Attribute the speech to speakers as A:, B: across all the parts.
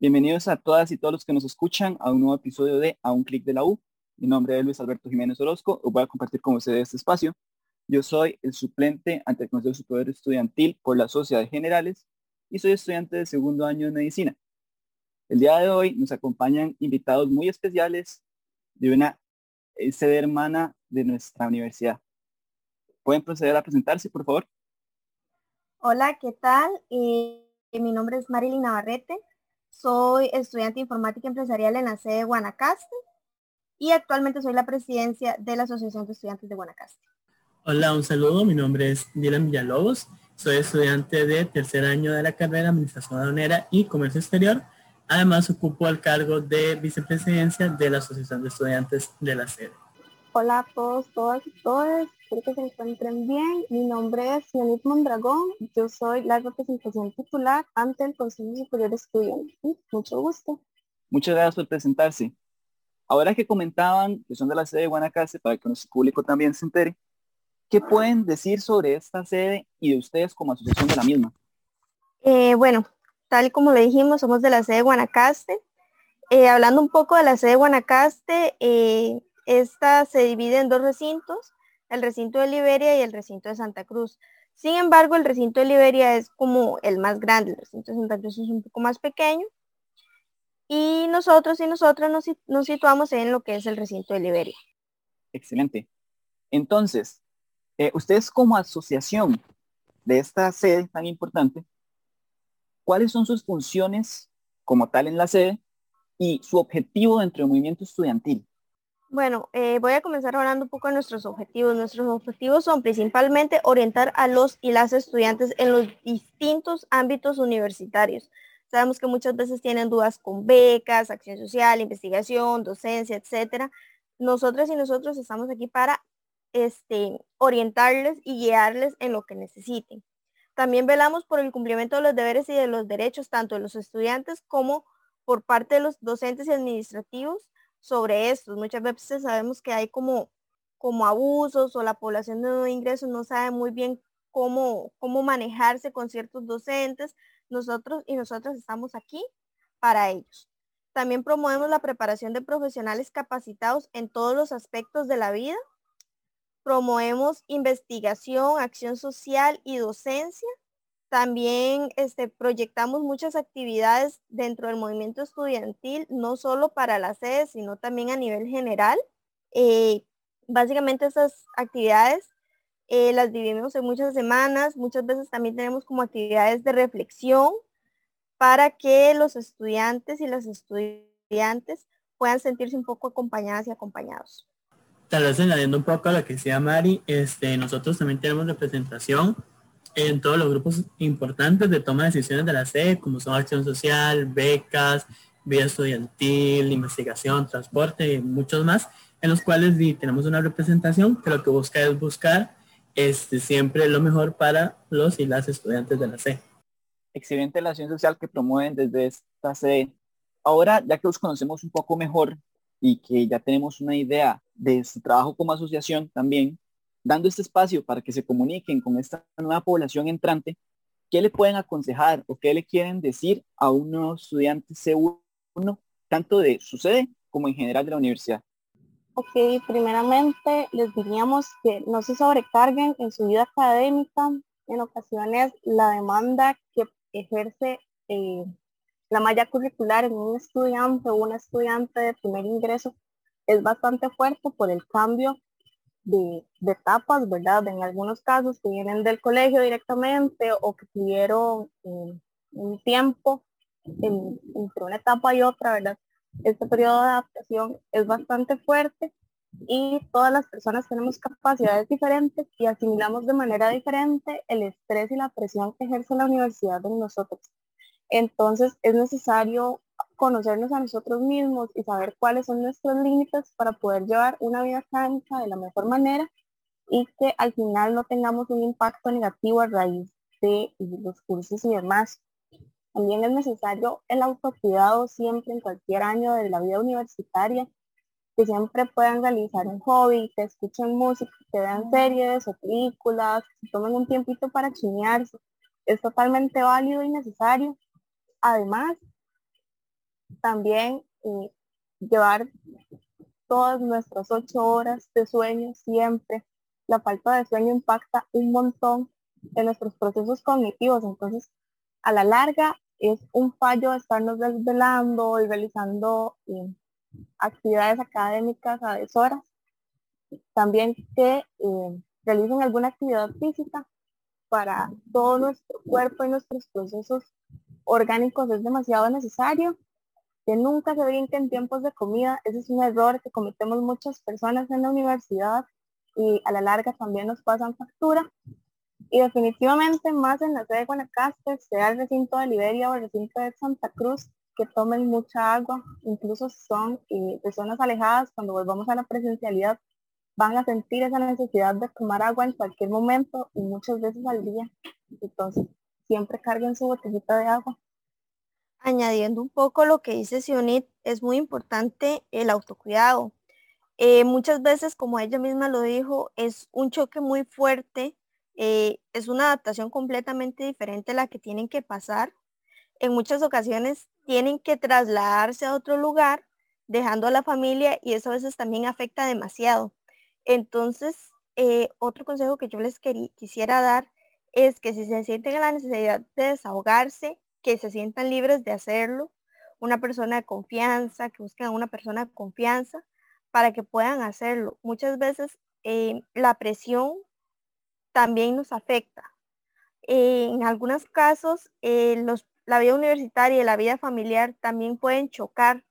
A: Bienvenidos a todas y todos los que nos escuchan a un nuevo episodio de A un clic de la U. Mi nombre es Luis Alberto Jiménez Orozco. Os voy a compartir con ustedes este espacio. Yo soy el suplente ante el Consejo Superior Estudiantil por la Sociedad Generales y soy estudiante de segundo año de medicina. El día de hoy nos acompañan invitados muy especiales de una sede hermana de nuestra universidad. ¿Pueden proceder a presentarse, por favor?
B: Hola, ¿qué tal? Eh, mi nombre es Marilyn Navarrete. Soy estudiante de informática empresarial en la sede de Guanacaste y actualmente soy la presidencia de la Asociación de Estudiantes de Guanacaste.
C: Hola, un saludo. Mi nombre es Dylan Villalobos. Soy estudiante de tercer año de la carrera Administración Aduanera y Comercio Exterior. Además, ocupo el cargo de vicepresidencia de la Asociación de Estudiantes de la sede.
D: Hola a todos, todas y todos. Espero que se encuentren bien. Mi nombre es Leonid Mondragón. Yo soy la representación titular ante el Consejo Superior Estudiantil. Mucho gusto.
A: Muchas gracias por presentarse. Ahora que comentaban que son de la sede de Guanacaste, para que nuestro público también se entere, ¿qué pueden decir sobre esta sede y de ustedes como asociación de la misma?
B: Eh, bueno, tal como le dijimos, somos de la sede de Guanacaste. Eh, hablando un poco de la sede de Guanacaste, eh, esta se divide en dos recintos, el recinto de Liberia y el recinto de Santa Cruz. Sin embargo, el recinto de Liberia es como el más grande, el recinto de Santa Cruz es un poco más pequeño. Y nosotros y nosotras nos, situamos en lo que es el recinto de Liberia.
A: Excelente. Entonces, eh, ustedes como asociación de esta sede tan importante, ¿cuáles son sus funciones como tal en la sede y su objetivo dentro del movimiento estudiantil?
B: Bueno, eh, voy a comenzar hablando un poco de nuestros objetivos. Nuestros objetivos son principalmente orientar a los y las estudiantes en los distintos ámbitos universitarios. Sabemos que muchas veces tienen dudas con becas, acción social, investigación, docencia, etcétera. Nosotras y nosotros estamos aquí para este, orientarles y guiarles en lo que necesiten. También velamos por el cumplimiento de los deberes y de los derechos tanto de los estudiantes como por parte de los docentes y administrativos sobre esto. Muchas veces sabemos que hay como, como abusos o la población de ingresos no sabe muy bien cómo, cómo manejarse con ciertos docentes. Nosotros y nosotras estamos aquí para ellos. También promovemos la preparación de profesionales capacitados en todos los aspectos de la vida. Promovemos investigación, acción social y docencia también este, proyectamos muchas actividades dentro del movimiento estudiantil, no solo para la sede, sino también a nivel general. Eh, básicamente esas actividades eh, las dividimos en muchas semanas, muchas veces también tenemos como actividades de reflexión para que los estudiantes y las estudiantes puedan sentirse un poco acompañadas y acompañados.
C: Tal vez añadiendo un poco a lo que decía Mari, este, nosotros también tenemos representación en todos los grupos importantes de toma de decisiones de la sede, como son acción social, becas, vida estudiantil, investigación, transporte y muchos más, en los cuales tenemos una representación que lo que busca es buscar este, siempre lo mejor para los y las estudiantes de la sede.
A: Excelente la acción social que promueven desde esta sede. Ahora, ya que os conocemos un poco mejor y que ya tenemos una idea de su trabajo como asociación también, dando este espacio para que se comuniquen con esta nueva población entrante, ¿qué le pueden aconsejar o qué le quieren decir a unos estudiantes C1, tanto de su sede como en general de la universidad?
D: Ok, primeramente les diríamos que no se sobrecarguen en su vida académica. En ocasiones la demanda que ejerce eh, la malla curricular en un estudiante o una estudiante de primer ingreso es bastante fuerte por el cambio de, etapas, ¿verdad? En algunos casos que vienen del colegio directamente o que tuvieron eh, un tiempo entre una etapa y otra, ¿verdad? Este periodo de adaptación es bastante fuerte y todas las personas tenemos capacidades diferentes y asimilamos de manera diferente el estrés y la presión que ejerce la universidad en nosotros. Entonces es necesario conocernos a nosotros mismos y saber cuáles son nuestros límites para poder llevar una vida académica de la mejor manera y que al final no tengamos un impacto negativo a raíz de los cursos y demás. También es necesario el autocuidado siempre en cualquier año de la vida universitaria, que siempre puedan realizar un hobby, que escuchen música, que vean series o películas, que tomen un tiempito para chinearse. Es totalmente válido y necesario. Además, también llevar todas nuestras ocho horas de sueño siempre. La falta de sueño impacta un montón en nuestros procesos cognitivos, entonces a la larga es un fallo estarnos desvelando y realizando eh, actividades académicas a deshoras. También que eh, realicen alguna actividad física para todo nuestro cuerpo y nuestros procesos orgánicos es demasiado necesario. Que nunca se brinque en tiempos de comida. Ese es un error que cometemos muchas personas en la universidad y a la larga también nos pasan factura. Y definitivamente más en la sede de Guanacaste, sea el recinto de Liberia o el recinto de Santa Cruz, que tomen mucha agua, incluso son eh, personas alejadas, cuando volvamos a la presencialidad, van a sentir esa necesidad de tomar agua en cualquier momento y muchas veces al día. Entonces, siempre carguen su botellita de agua.
B: Añadiendo un poco lo que dice Sionit, es muy importante el autocuidado. Eh, muchas veces, como ella misma lo dijo, es un choque muy fuerte eh, es una adaptación completamente diferente a la que tienen que pasar. En muchas ocasiones tienen que trasladarse a otro lugar, dejando a la familia y eso a veces también afecta demasiado. Entonces, eh, otro consejo que yo les quisiera dar es que si se sienten en la necesidad de desahogarse, que se sientan libres de hacerlo, una persona de confianza, que busquen a una persona de confianza para que puedan hacerlo. Muchas veces eh, la presión también nos afecta. en algunos casos, eh, la vida universitaria y la vida familiar también pueden chocar.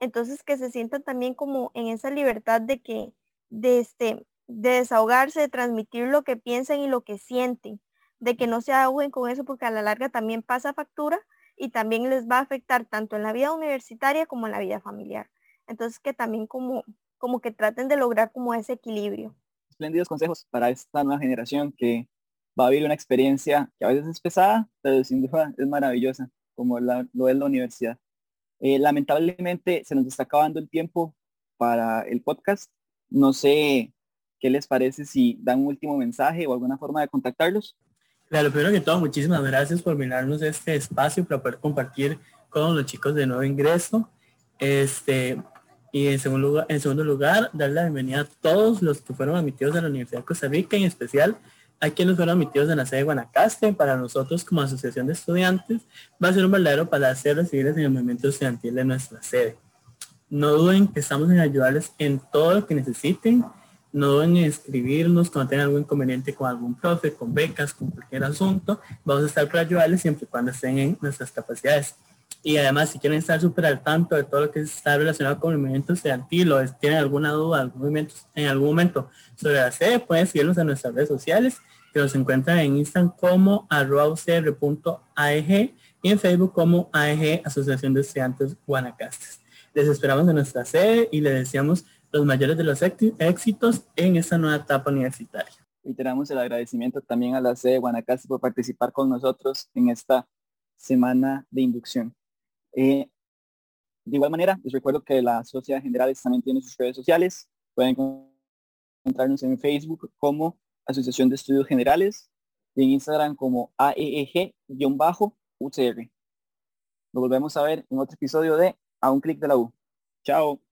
B: Entonces, que se sientan también como en esa libertad de que, de, este, de desahogarse, de transmitir lo que piensan y lo que sienten, de que no se ahoguen con eso porque a la larga también pasa factura y también les va a afectar tanto en la vida universitaria como en la vida familiar. Entonces, que también como, como que traten de lograr como ese equilibrio
A: espléndidos consejos para esta nueva generación que va a vivir una experiencia que a veces es pesada, pero sin duda es maravillosa, como lo es la universidad. Eh, lamentablemente se nos está acabando el tiempo para el podcast. No sé qué les parece si dan un último mensaje o alguna forma de contactarlos.
C: Claro, primero que todo, muchísimas gracias por brindarnos este espacio para poder compartir con los chicos de nuevo ingreso. Este, y en segundo, lugar, en segundo lugar, dar la bienvenida a todos los que fueron admitidos a la Universidad de Costa Rica, en especial a quienes fueron admitidos en la sede de Guanacaste. Para nosotros como asociación de estudiantes va a ser un verdadero placer recibirles en el movimiento estudiantil de nuestra sede. No duden que estamos en ayudarles en todo lo que necesiten. No duden en escribirnos cuando tengan algún inconveniente con algún profe, con becas, con cualquier asunto. Vamos a estar para ayudarles siempre y cuando estén en nuestras capacidades. Y además, si quieren estar súper al tanto de todo lo que está relacionado con el movimiento estudiantil o tienen alguna duda algún movimiento, en algún momento sobre la sede, pueden seguirnos en nuestras redes sociales, que nos encuentran en Instagram como arroba.aeg y en Facebook como AEG, Asociación de Estudiantes Guanacastes. Les esperamos en nuestra sede y les deseamos los mayores de los éxitos en esta nueva etapa universitaria.
A: Y tenemos el agradecimiento también a la sede de Guanacaste por participar con nosotros en esta semana de inducción. Eh, de igual manera, les recuerdo que la Sociedad Generales también tiene sus redes sociales. Pueden encontrarnos en Facebook como Asociación de Estudios Generales y en Instagram como AEG-UCR. Nos volvemos a ver en otro episodio de A un clic de la U. Chao.